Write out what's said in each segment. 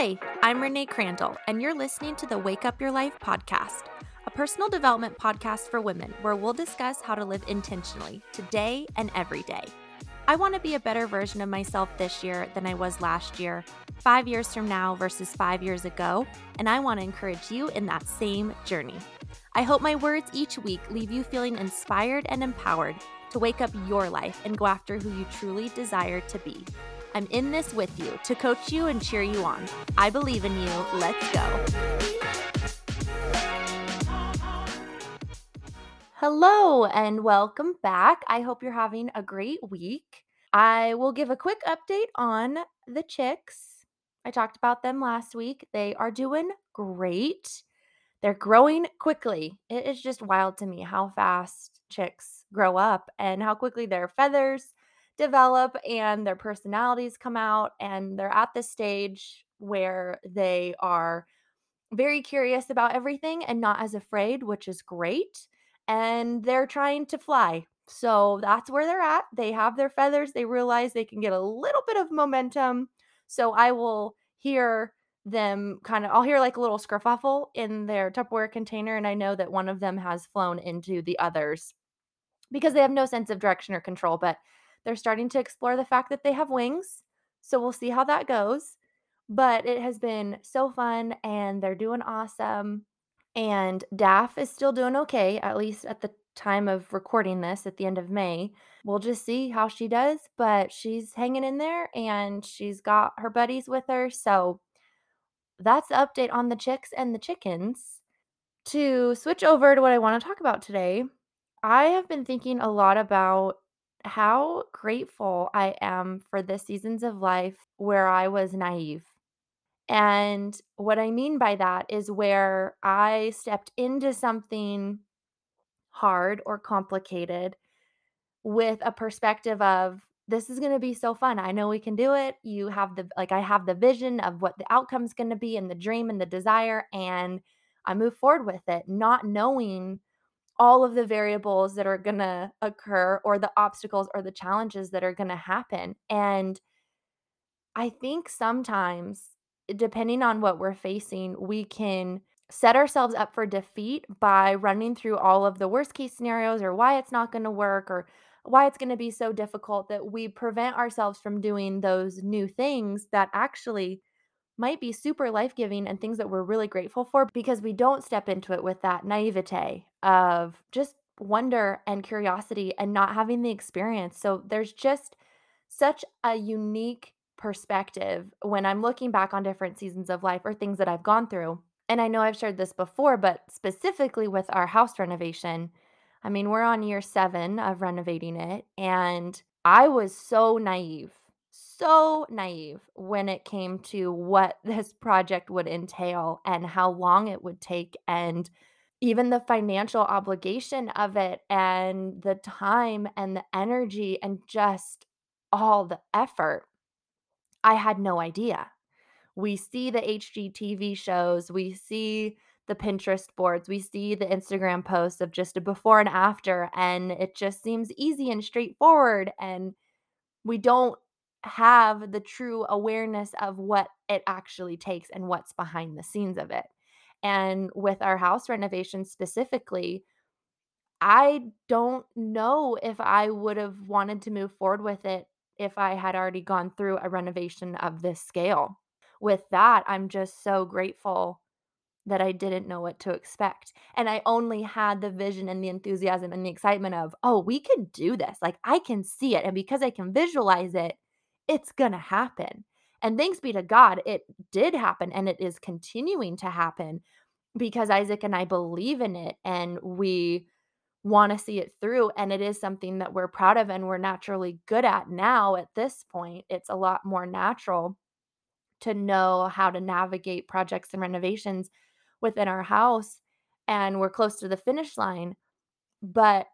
Hi, I'm Renee Crandall, and you're listening to the Wake Up Your Life podcast, a personal development podcast for women where we'll discuss how to live intentionally today and every day. I want to be a better version of myself this year than I was last year, five years from now versus five years ago, and I want to encourage you in that same journey. I hope my words each week leave you feeling inspired and empowered to wake up your life and go after who you truly desire to be. I'm in this with you to coach you and cheer you on. I believe in you. Let's go. Hello and welcome back. I hope you're having a great week. I will give a quick update on the chicks. I talked about them last week. They are doing great. They're growing quickly. It is just wild to me how fast chicks grow up and how quickly their feathers develop and their personalities come out. And they're at the stage where they are very curious about everything and not as afraid, which is great. And they're trying to fly. So that's where they're at. They have their feathers. They realize they can get a little bit of momentum. So I will hear them kind of, I'll hear like a little scruffle in their Tupperware container. And I know that one of them has flown into the others because they have no sense of direction or control. But they're starting to explore the fact that they have wings. So we'll see how that goes. But it has been so fun and they're doing awesome. And Daff is still doing okay, at least at the time of recording this at the end of May. We'll just see how she does, but she's hanging in there and she's got her buddies with her. So that's the update on the chicks and the chickens. To switch over to what I want to talk about today, I have been thinking a lot about how grateful I am for the seasons of life where I was naive. And what I mean by that is where I stepped into something hard or complicated with a perspective of this is going to be so fun. I know we can do it. You have the like I have the vision of what the outcome's going to be and the dream and the desire and I move forward with it not knowing all of the variables that are going to occur or the obstacles or the challenges that are going to happen. And I think sometimes, depending on what we're facing, we can set ourselves up for defeat by running through all of the worst case scenarios or why it's not going to work or why it's going to be so difficult that we prevent ourselves from doing those new things that actually might be super life giving and things that we're really grateful for because we don't step into it with that naivete of just wonder and curiosity and not having the experience. So there's just such a unique perspective when I'm looking back on different seasons of life or things that I've gone through. And I know I've shared this before, but specifically with our house renovation, I mean, we're on year seven of renovating it. And I was so naive so naive when it came to what this project would entail and how long it would take and even the financial obligation of it and the time and the energy and just all the effort. I had no idea. We see the HGTV shows, we see the Pinterest boards, we see the Instagram posts of just a before and after, and it just seems easy and straightforward. And we don't have the true awareness of what it actually takes and what's behind the scenes of it. And with our house renovation specifically, I don't know if I would have wanted to move forward with it if I had already gone through a renovation of this scale. With that, I'm just so grateful that I didn't know what to expect. And I only had the vision and the enthusiasm and the excitement of, oh, we can do this. Like I can see it. And because I can visualize it, it's going to happen. And thanks be to God, it did happen and it is continuing to happen because Isaac and I believe in it and we want to see it through. And it is something that we're proud of and we're naturally good at now at this point. It's a lot more natural to know how to navigate projects and renovations within our house. And we're close to the finish line. But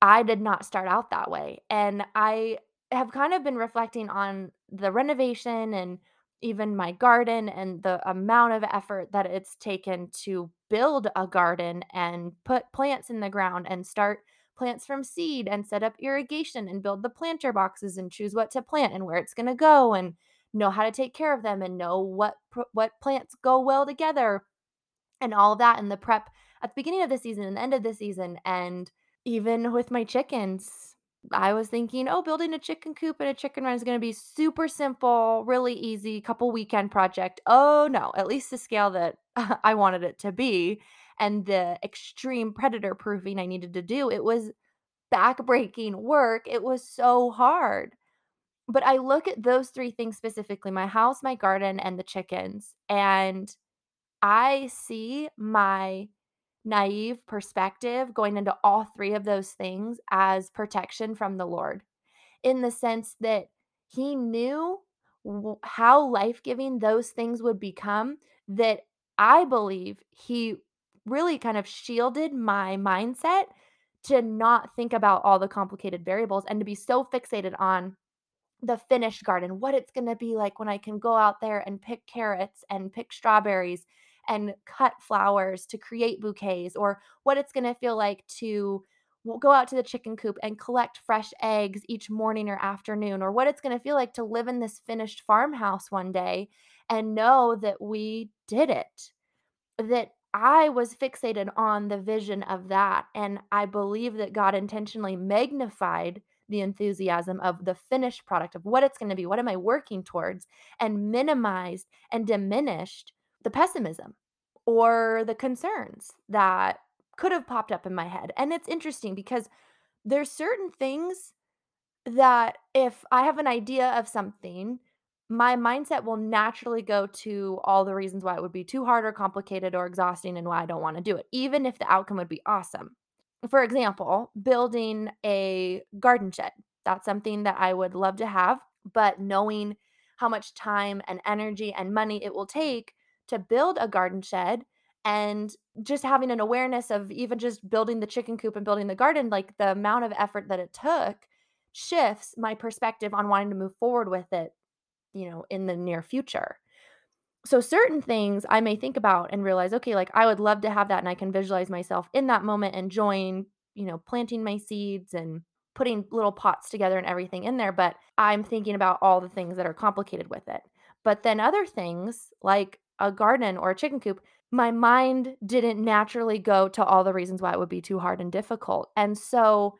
I did not start out that way. And I have kind of been reflecting on the renovation and even my garden and the amount of effort that it's taken to build a garden and put plants in the ground and start plants from seed and set up irrigation and build the planter boxes and choose what to plant and where it's going to go and know how to take care of them and know what what plants go well together and all that and the prep at the beginning of the season and the end of the season. And even with my chickens I was thinking, oh, building a chicken coop and a chicken run is going to be super simple, really easy, couple weekend project. Oh no, at least the scale that I wanted it to be and the extreme predator proofing I needed to do. It was backbreaking work. It was so hard. But I look at those 3 things specifically, my house, my garden, and the chickens, and I see my naive perspective going into all 3 of those things as protection from the Lord, in the sense that he knew how life-giving those things would become, that I believe he really kind of shielded my mindset to not think about all the complicated variables and to be so fixated on the finished garden, what it's gonna be like when I can go out there and pick carrots and pick strawberries and cut flowers to create bouquets, or what it's gonna feel like to go out to the chicken coop and collect fresh eggs each morning or afternoon, or what it's gonna feel like to live in this finished farmhouse one day and know that we did it. That I was fixated on the vision of that, and I believe that God intentionally magnified the enthusiasm of the finished product of what it's gonna be, what am I working towards, and minimized and diminished the pessimism or the concerns that could have popped up in my head. And it's interesting because there's certain things that if I have an idea of something, my mindset will naturally go to all the reasons why it would be too hard or complicated or exhausting and why I don't wanna do it, even if the outcome would be awesome. For example, building a garden shed. That's something that I would love to have, but knowing how much time and energy and money it will take to build a garden shed and just having an awareness of even just building the chicken coop and building the garden, like the amount of effort that it took shifts my perspective on wanting to move forward with it, you know, in the near future. So certain things I may think about and realize, okay, like I would love to have that and I can visualize myself in that moment enjoying, you know, planting my seeds and putting little pots together and everything in there, but I'm thinking about all the things that are complicated with it. But then other things like a garden or a chicken coop, my mind didn't naturally go to all the reasons why it would be too hard and difficult. And so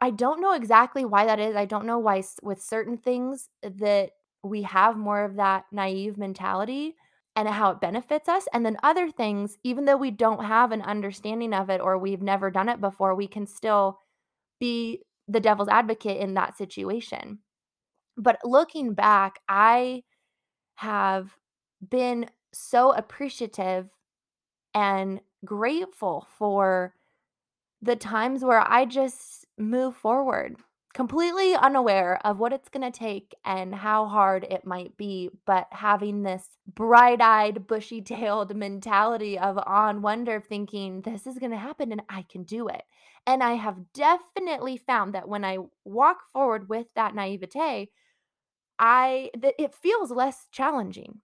I don't know exactly why that is. I don't know why with certain things that we have more of that naive mentality and how it benefits us. And then other things, even though we don't have an understanding of it or we've never done it before, we can still be the devil's advocate in that situation. But looking back, I have been so appreciative and grateful for the times where I just move forward, completely unaware of what it's gonna take and how hard it might be, but having this bright-eyed, bushy-tailed mentality of on wonder, thinking, "This is gonna happen and I can do it." And I have definitely found that when I walk forward with that naivete, I that it feels less challenging.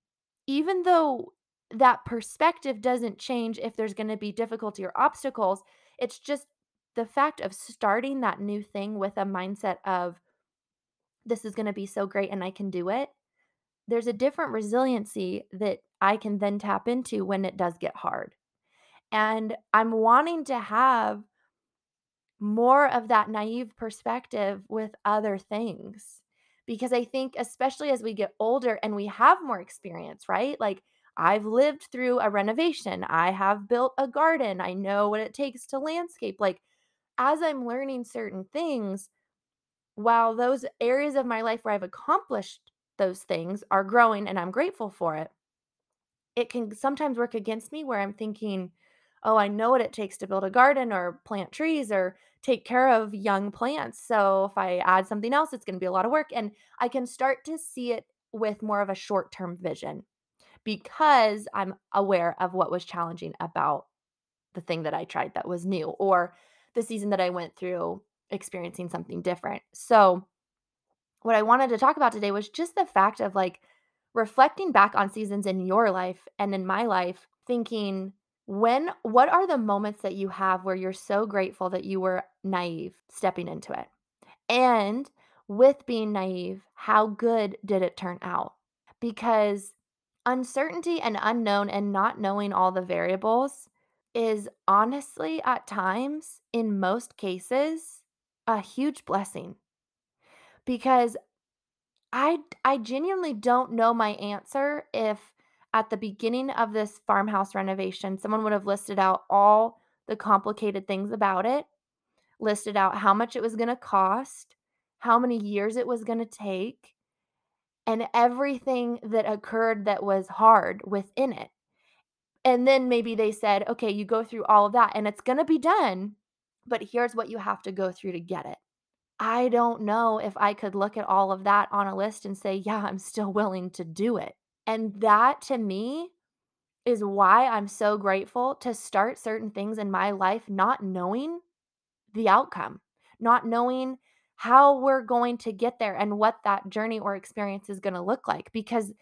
Even though that perspective doesn't change if there's gonna be difficulty or obstacles, it's just the fact of starting that new thing with a mindset of, "This is gonna be so great and I can do it." There's a different resiliency that I can then tap into when it does get hard. And I'm wanting to have more of that naive perspective with other things. Because I think, especially as we get older and we have more experience, right? Like, I've lived through a renovation, I have built a garden, I know what it takes to landscape. Like, as I'm learning certain things, while those areas of my life where I've accomplished those things are growing and I'm grateful for it, it can sometimes work against me where I'm thinking, "Oh, I know what it takes to build a garden or plant trees or take care of young plants. So if I add something else, it's going to be a lot of work." And I can start to see it with more of a short-term vision because I'm aware of what was challenging about the thing that I tried that was new or the season that I went through experiencing something different. So, what I wanted to talk about today was just the fact of like reflecting back on seasons in your life and in my life, thinking, when, what are the moments that you have where you're so grateful that you were naive stepping into it? And with being naive, how good did it turn out? because uncertainty and unknown and not knowing all the variables is honestly, at times, in most cases, a huge blessing. Because I I genuinely don't know my answer if at the beginning of this farmhouse renovation, someone would have listed out all the complicated things about it, listed out how much it was gonna cost, how many years it was gonna take, and everything that occurred that was hard within it. And then maybe they said, "Okay, you go through all of that and it's gonna be done, but here's what you have to go through to get it." I don't know if I could look at all of that on a list and say, "Yeah, I'm still willing to do it." And that to me is why I'm so grateful to start certain things in my life not knowing the outcome, not knowing how we're going to get there and what that journey or experience is gonna look like because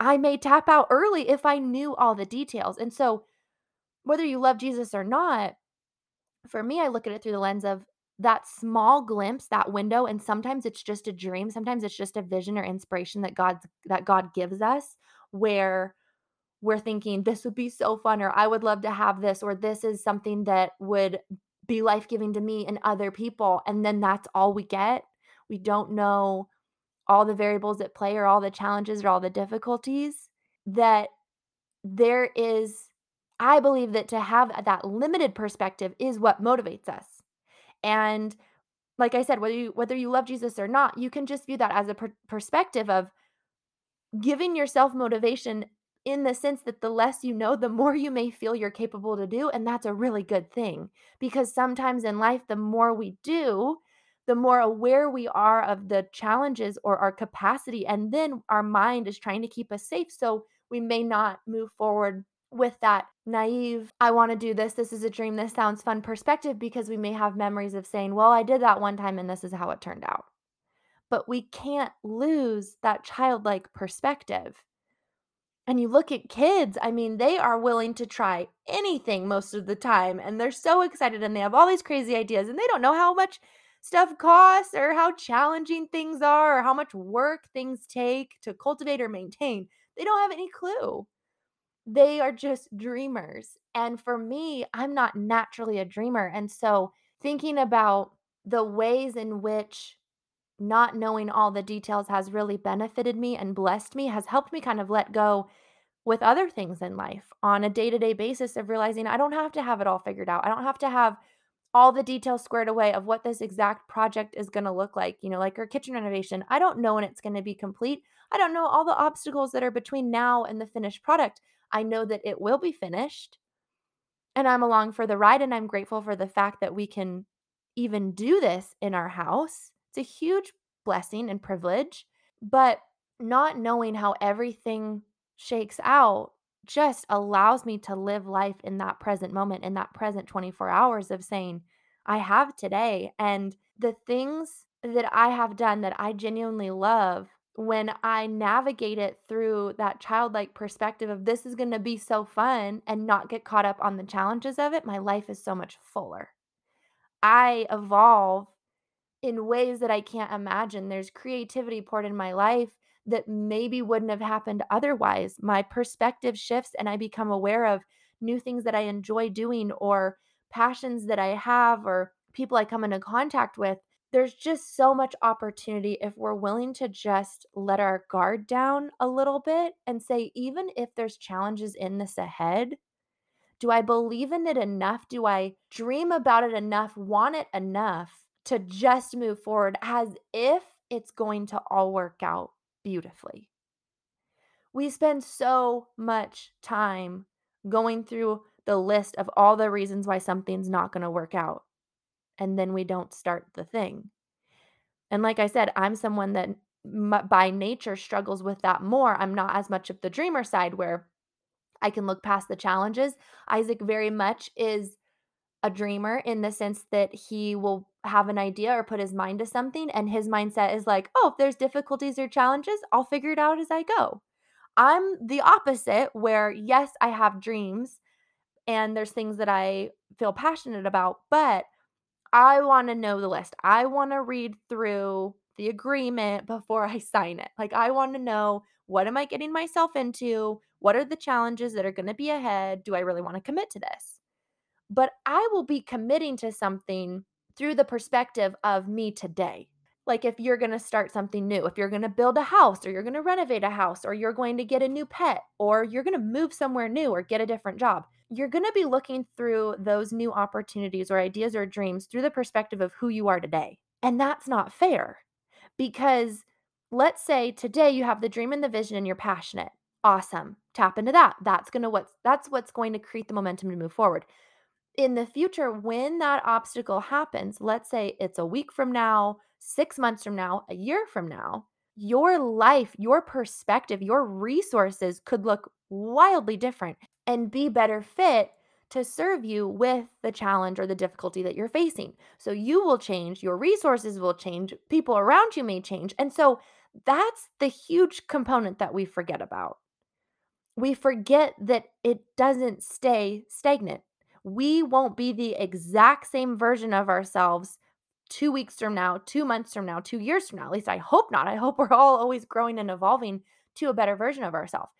I may tap out early if I knew all the details. And so, whether you love Jesus or not, for me, I look at it through the lens of that small glimpse, that window, and sometimes it's just a dream, sometimes it's just a vision or inspiration that God's that God gives us where we're thinking this would be so fun or I would love to have this or this is something that would be life-giving to me and other people and then that's all we get. We don't know all the variables at play or all the challenges or all the difficulties that there is I believe that to have that limited perspective is what motivates us. And like I said, whether you whether you love Jesus or not, you can just view that as a per- perspective of giving yourself motivation in the sense that the less you know, the more you may feel you're capable to do. And that's a really good thing because sometimes in life, the more we do, the more aware we are of the challenges or our capacity. And then our mind is trying to keep us safe. So we may not move forward with that naive, I want to do this. This is a dream. This sounds fun perspective because we may have memories of saying, well, I did that one time and this is how it turned out. But we can't lose that childlike perspective. And you look at kids, I mean, they are willing to try anything most of the time. And they're so excited and they have all these crazy ideas and they don't know how much stuff costs or how challenging things are or how much work things take to cultivate or maintain. They don't have any clue. They are just dreamers. And for me, I'm not naturally a dreamer. And so thinking about the ways in which not knowing all the details has really benefited me and blessed me has helped me kind of let go with other things in life on a day to day basis of realizing I don't have to have it all figured out. I don't have to have all the details squared away of what this exact project is going to look like. You know, like our kitchen renovation, I don't know when it's going to be complete. I don't know all the obstacles that are between now and the finished product. I know that it will be finished and I'm along for the ride. And I'm grateful for the fact that we can even do this in our house. It's a huge blessing and privilege. But not knowing how everything shakes out just allows me to live life in that present moment, in that present 24 hours of saying, I have today. And the things that I have done that I genuinely love when I navigate it through that childlike perspective of this is going to be so fun and not get caught up on the challenges of it, my life is so much fuller. I evolve in ways that I can't imagine. There's creativity poured in my life that maybe wouldn't have happened otherwise. My perspective shifts and I become aware of new things that I enjoy doing or passions that I have or people I come into contact with there's just so much opportunity if we're willing to just let our guard down a little bit and say, even if there's challenges in this ahead, do I believe in it enough? Do I dream about it enough, want it enough to just move forward as if it's going to all work out beautifully? We spend so much time going through the list of all the reasons why something's not going to work out and then we don't start the thing. And like I said, I'm someone that m- by nature struggles with that more. I'm not as much of the dreamer side where I can look past the challenges. Isaac very much is a dreamer in the sense that he will have an idea or put his mind to something and his mindset is like, "Oh, if there's difficulties or challenges, I'll figure it out as I go." I'm the opposite where yes, I have dreams and there's things that I feel passionate about, but I wanna know the list. I wanna read through the agreement before I sign it. Like, I want to know what am I getting myself into? What are the challenges that are going to be ahead? Do I really want to commit to this? But I will be committing to something through the perspective of me today. Like if you're going to start something new, if you're going to build a house or you're going to renovate a house or you're going to get a new pet or you're going to move somewhere new or get a different job, you're going to be looking through those new opportunities or ideas or dreams through the perspective of who you are today. And that's not fair because let's say today you have the dream and the vision and you're passionate. Awesome. Tap into that. That's going to what's that's what's going to create the momentum to move forward in the future, when that obstacle happens, let's say it's a week from now, six months from now, a year from now, your life, your perspective, your resources could look wildly different and be better fit to serve you with the challenge or the difficulty that you're facing. So you will change, your resources will change, people around you may change. And so that's the huge component that we forget about. We forget that it doesn't stay stagnant we won't be the exact same version of ourselves two weeks from now, two months from now, two years from now. At least I hope not. I hope we're all always growing and evolving to a better version of ourselves.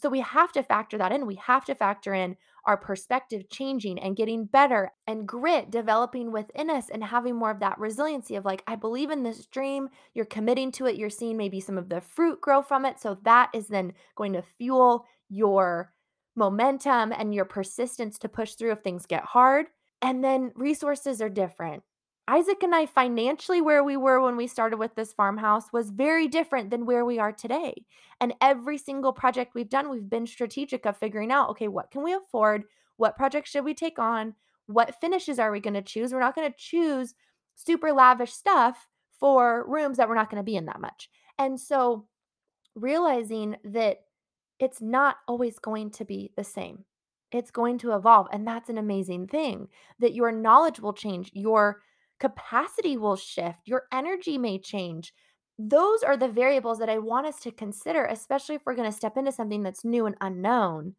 So we have to factor that in. We have to factor in our perspective changing and getting better and grit developing within us and having more of that resiliency of like, I believe in this dream. You're committing to it. You're seeing maybe some of the fruit grow from it. So that is then going to fuel your momentum and your persistence to push through if things get hard. And then resources are different. Isaac and I, financially, where we were when we started with this farmhouse was very different than where we are today. And every single project we've done, we've been strategic of figuring out okay, what can we afford? What projects should we take on? What finishes are we going to choose? We're not going to choose super lavish stuff for rooms that we're not going to be in that much. And so realizing that it's not always going to be the same. It's going to evolve. And that's an amazing thing that your knowledge will change, your capacity will shift, your energy may change. Those are the variables that I want us to consider, especially if we're going to step into something that's new and unknown.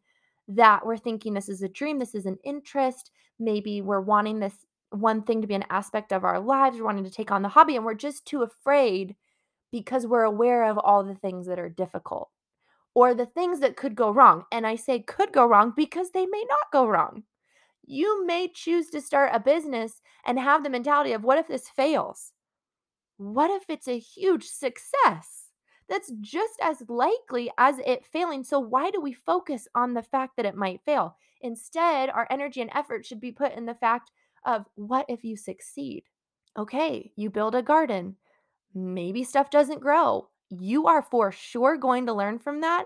That we're thinking this is a dream, this is an interest. Maybe we're wanting this one thing to be an aspect of our lives, we're wanting to take on the hobby, and we're just too afraid because we're aware of all the things that are difficult or the things that could go wrong. And I say could go wrong because they may not go wrong. You may choose to start a business and have the mentality of what if this fails? What if it's a huge success? That's just as likely as it failing. So, why do we focus on the fact that it might fail? Instead, our energy and effort should be put in the fact of what if you succeed? Okay, you build a garden. Maybe stuff doesn't grow you are for sure going to learn from that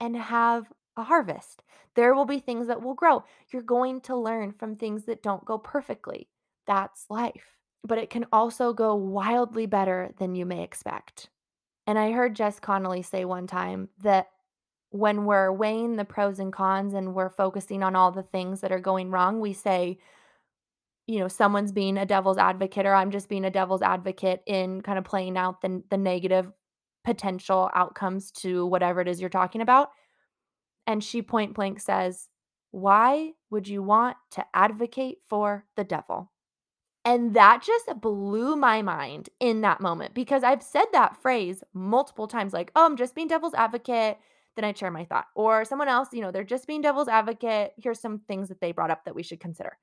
and have a harvest. There will be things that will grow. You're going to learn from things that don't go perfectly. That's life. But it can also go wildly better than you may expect. And I heard Jess Connolly say one time that when we're weighing the pros and cons and we're focusing on all the things that are going wrong, we say, you know, someone's being a devil's advocate or I'm just being a devil's advocate in kind of playing out the the negative potential outcomes to whatever it is you're talking about. And she point blank says, Why would you want to advocate for the devil? And that just blew my mind in that moment because I've said that phrase multiple times like, oh, I'm just being devil's advocate. Then I share my thought. Or someone else, you know, they're just being devil's advocate. Here's some things that they brought up that we should consider.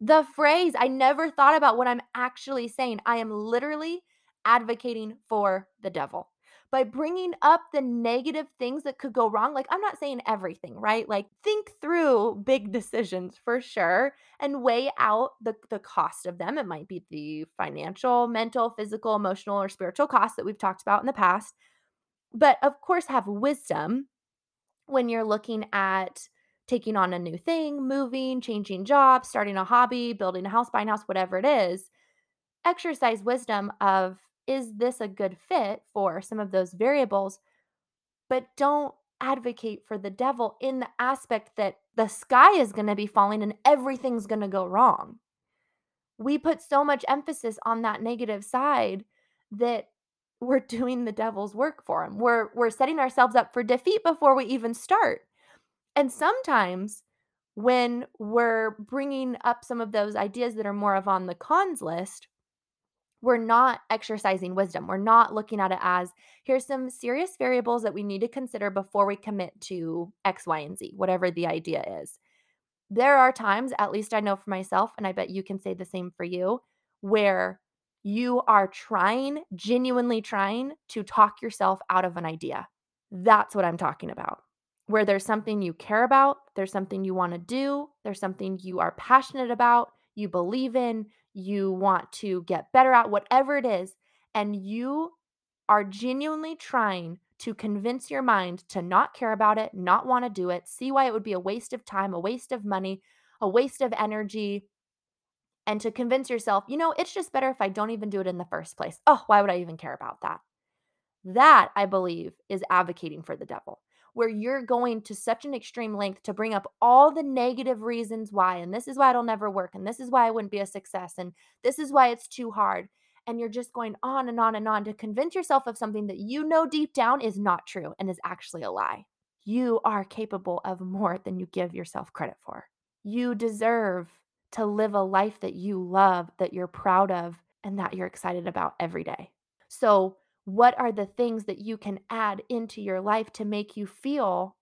The phrase, I never thought about what I'm actually saying. I am literally advocating for the devil by bringing up the negative things that could go wrong. Like, I'm not saying everything, right? Like, think through big decisions for sure and weigh out the, the cost of them. It might be the financial, mental, physical, emotional, or spiritual costs that we've talked about in the past. But of course, have wisdom when you're looking at taking on a new thing, moving, changing jobs, starting a hobby, building a house, buying a house, whatever it is. Exercise wisdom of is this a good fit for some of those variables? But don't advocate for the devil in the aspect that the sky is going to be falling and everything's going to go wrong. We put so much emphasis on that negative side that we're doing the devil's work for him. We're we're setting ourselves up for defeat before we even start. And sometimes when we're bringing up some of those ideas that are more of on the cons list, we're not exercising wisdom. We're not looking at it as here's some serious variables that we need to consider before we commit to X, Y, and Z, whatever the idea is. There are times, at least I know for myself, and I bet you can say the same for you, where you are trying, genuinely trying to talk yourself out of an idea. That's what I'm talking about. Where there's something you care about, there's something you want to do, there's something you are passionate about, you believe in, you want to get better at, whatever it is, and you are genuinely trying to convince your mind to not care about it, not want to do it, see why it would be a waste of time, a waste of money, a waste of energy, and to convince yourself, you know, it's just better if I don't even do it in the first place. Oh, why would I even care about that? That, I believe, is advocating for the devil, where you're going to such an extreme length to bring up all the negative reasons why. And this is why it'll never work. And this is why I wouldn't be a success. And this is why it's too hard. And you're just going on and on and on to convince yourself of something that you know deep down is not true and is actually a lie. You are capable of more than you give yourself credit for. You deserve to live a life that you love, that you're proud of, and that you're excited about every day. So, what are the things that you can add into your life to make you feel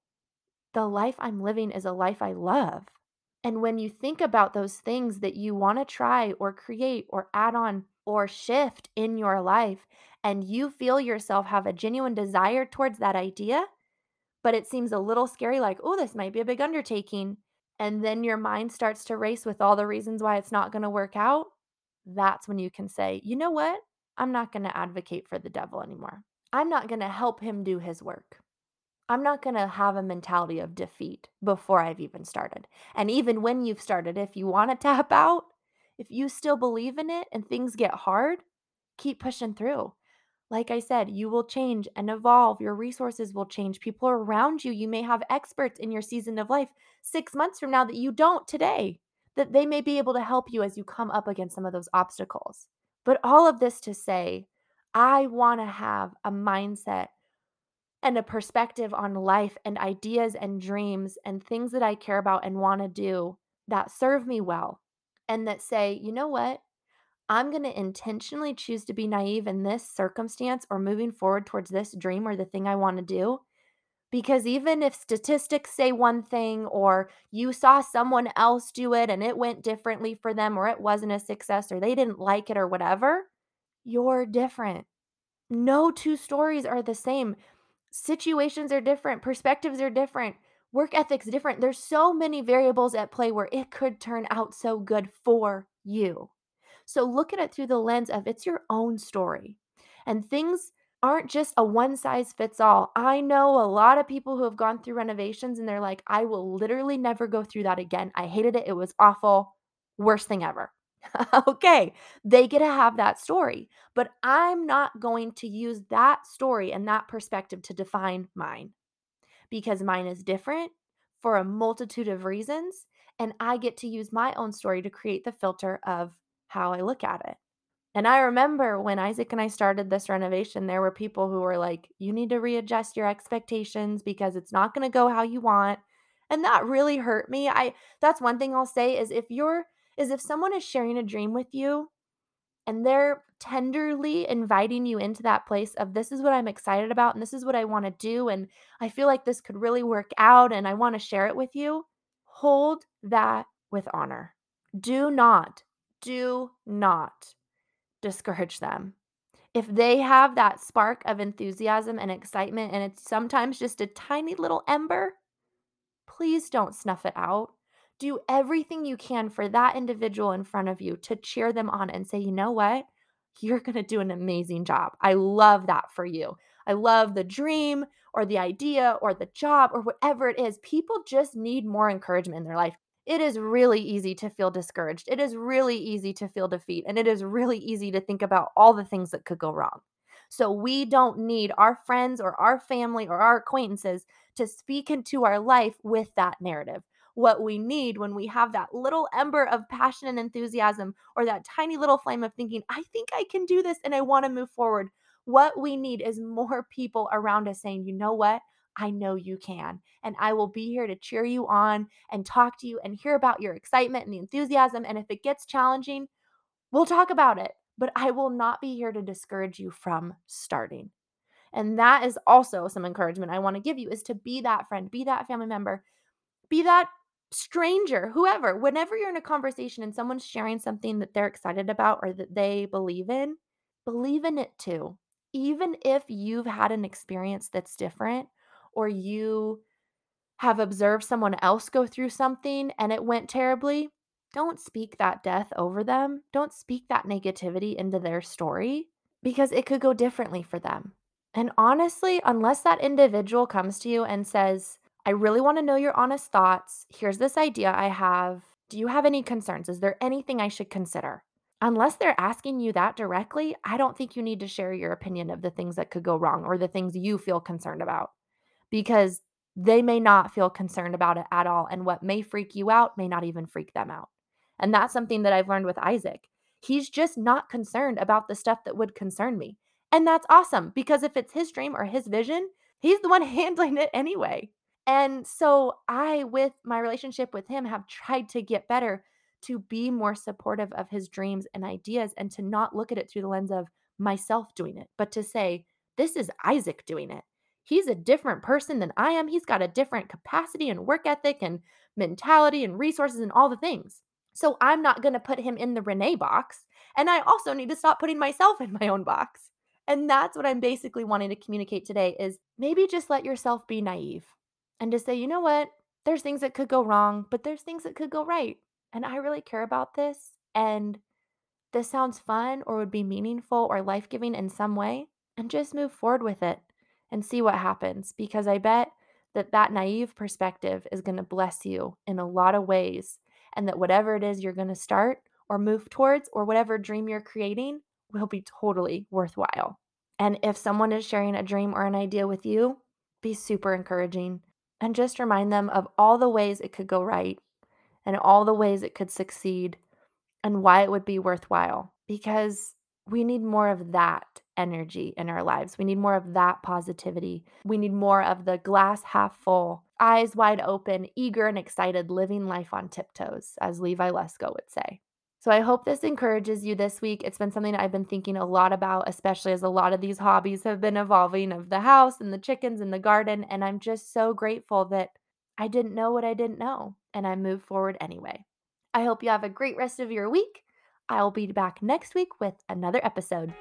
the life I'm living is a life I love? And when you think about those things that you want to try or create or add on or shift in your life, and you feel yourself have a genuine desire towards that idea, but it seems a little scary, like, oh, this might be a big undertaking, and then your mind starts to race with all the reasons why it's not going to work out, that's when you can say, you know what? I'm not going to advocate for the devil anymore. I'm not going to help him do his work. I'm not going to have a mentality of defeat before I've even started. And even when you've started, if you want to tap out, if you still believe in it and things get hard, keep pushing through. Like I said, you will change and evolve. Your resources will change. People around you, you may have experts in your season of life six months from now that you don't today, that they may be able to help you as you come up against some of those obstacles. But all of this to say, I want to have a mindset and a perspective on life and ideas and dreams and things that I care about and want to do that serve me well and that say, you know what? I'm going to intentionally choose to be naive in this circumstance or moving forward towards this dream or the thing I want to do. Because even if statistics say one thing, or you saw someone else do it and it went differently for them, or it wasn't a success, or they didn't like it, or whatever, you're different. No two stories are the same. Situations are different, perspectives are different, work ethics different. There's so many variables at play where it could turn out so good for you. So look at it through the lens of it's your own story. And things aren't just a one size fits all. I know a lot of people who have gone through renovations and they're like, I will literally never go through that again. I hated it. It was awful. Worst thing ever. okay, they get to have that story, but I'm not going to use that story and that perspective to define mine because mine is different for a multitude of reasons. And I get to use my own story to create the filter of how I look at it. And I remember when Isaac and I started this renovation, there were people who were like, you need to readjust your expectations because it's not going to go how you want. And that really hurt me. I that's one thing I'll say is if you're is if someone is sharing a dream with you and they're tenderly inviting you into that place of this is what I'm excited about and this is what I want to do and I feel like this could really work out and I want to share it with you, hold that with honor. Do not do not discourage them. If they have that spark of enthusiasm and excitement, and it's sometimes just a tiny little ember, please don't snuff it out. Do everything you can for that individual in front of you to cheer them on and say, you know what? You're going to do an amazing job. I love that for you. I love the dream or the idea or the job or whatever it is. People just need more encouragement in their life it is really easy to feel discouraged. It is really easy to feel defeat. And it is really easy to think about all the things that could go wrong. So we don't need our friends or our family or our acquaintances to speak into our life with that narrative. What we need when we have that little ember of passion and enthusiasm or that tiny little flame of thinking, I think I can do this and I want to move forward. What we need is more people around us saying, you know what? I know you can. And I will be here to cheer you on and talk to you and hear about your excitement and the enthusiasm. And if it gets challenging, we'll talk about it. but I will not be here to discourage you from starting. And that is also some encouragement I want to give you is to be that friend, be that family member, be that stranger, whoever. Whenever you're in a conversation and someone's sharing something that they're excited about or that they believe in, believe in it too. Even if you've had an experience that's different or you have observed someone else go through something and it went terribly, don't speak that death over them. Don't speak that negativity into their story because it could go differently for them. And honestly, unless that individual comes to you and says, I really want to know your honest thoughts. Here's this idea I have. Do you have any concerns? Is there anything I should consider? Unless they're asking you that directly, I don't think you need to share your opinion of the things that could go wrong or the things you feel concerned about because they may not feel concerned about it at all. And what may freak you out may not even freak them out. And that's something that I've learned with Isaac. He's just not concerned about the stuff that would concern me. And that's awesome because if it's his dream or his vision, he's the one handling it anyway. And so I, with my relationship with him, have tried to get better to be more supportive of his dreams and ideas and to not look at it through the lens of myself doing it, but to say, this is Isaac doing it. He's a different person than I am. He's got a different capacity and work ethic and mentality and resources and all the things. So I'm not going to put him in the Renee box. And I also need to stop putting myself in my own box. And that's what I'm basically wanting to communicate today is maybe just let yourself be naive and to say, you know what? There's things that could go wrong, but there's things that could go right. And I really care about this. And this sounds fun or would be meaningful or life giving in some way. And just move forward with it and see what happens. Because I bet that that naive perspective is going to bless you in a lot of ways. And that whatever it is you're going to start or move towards or whatever dream you're creating will be totally worthwhile. And if someone is sharing a dream or an idea with you, be super encouraging and just remind them of all the ways it could go right and all the ways it could succeed and why it would be worthwhile because we need more of that energy in our lives. We need more of that positivity. We need more of the glass half full, eyes wide open, eager and excited, living life on tiptoes, as Levi Lusko would say. So I hope this encourages you this week. It's been something I've been thinking a lot about, especially as a lot of these hobbies have been evolving of the house and the chickens and the garden. And I'm just so grateful that I didn't know what I didn't know and I moved forward anyway. I hope you have a great rest of your week. I'll be back next week with another episode.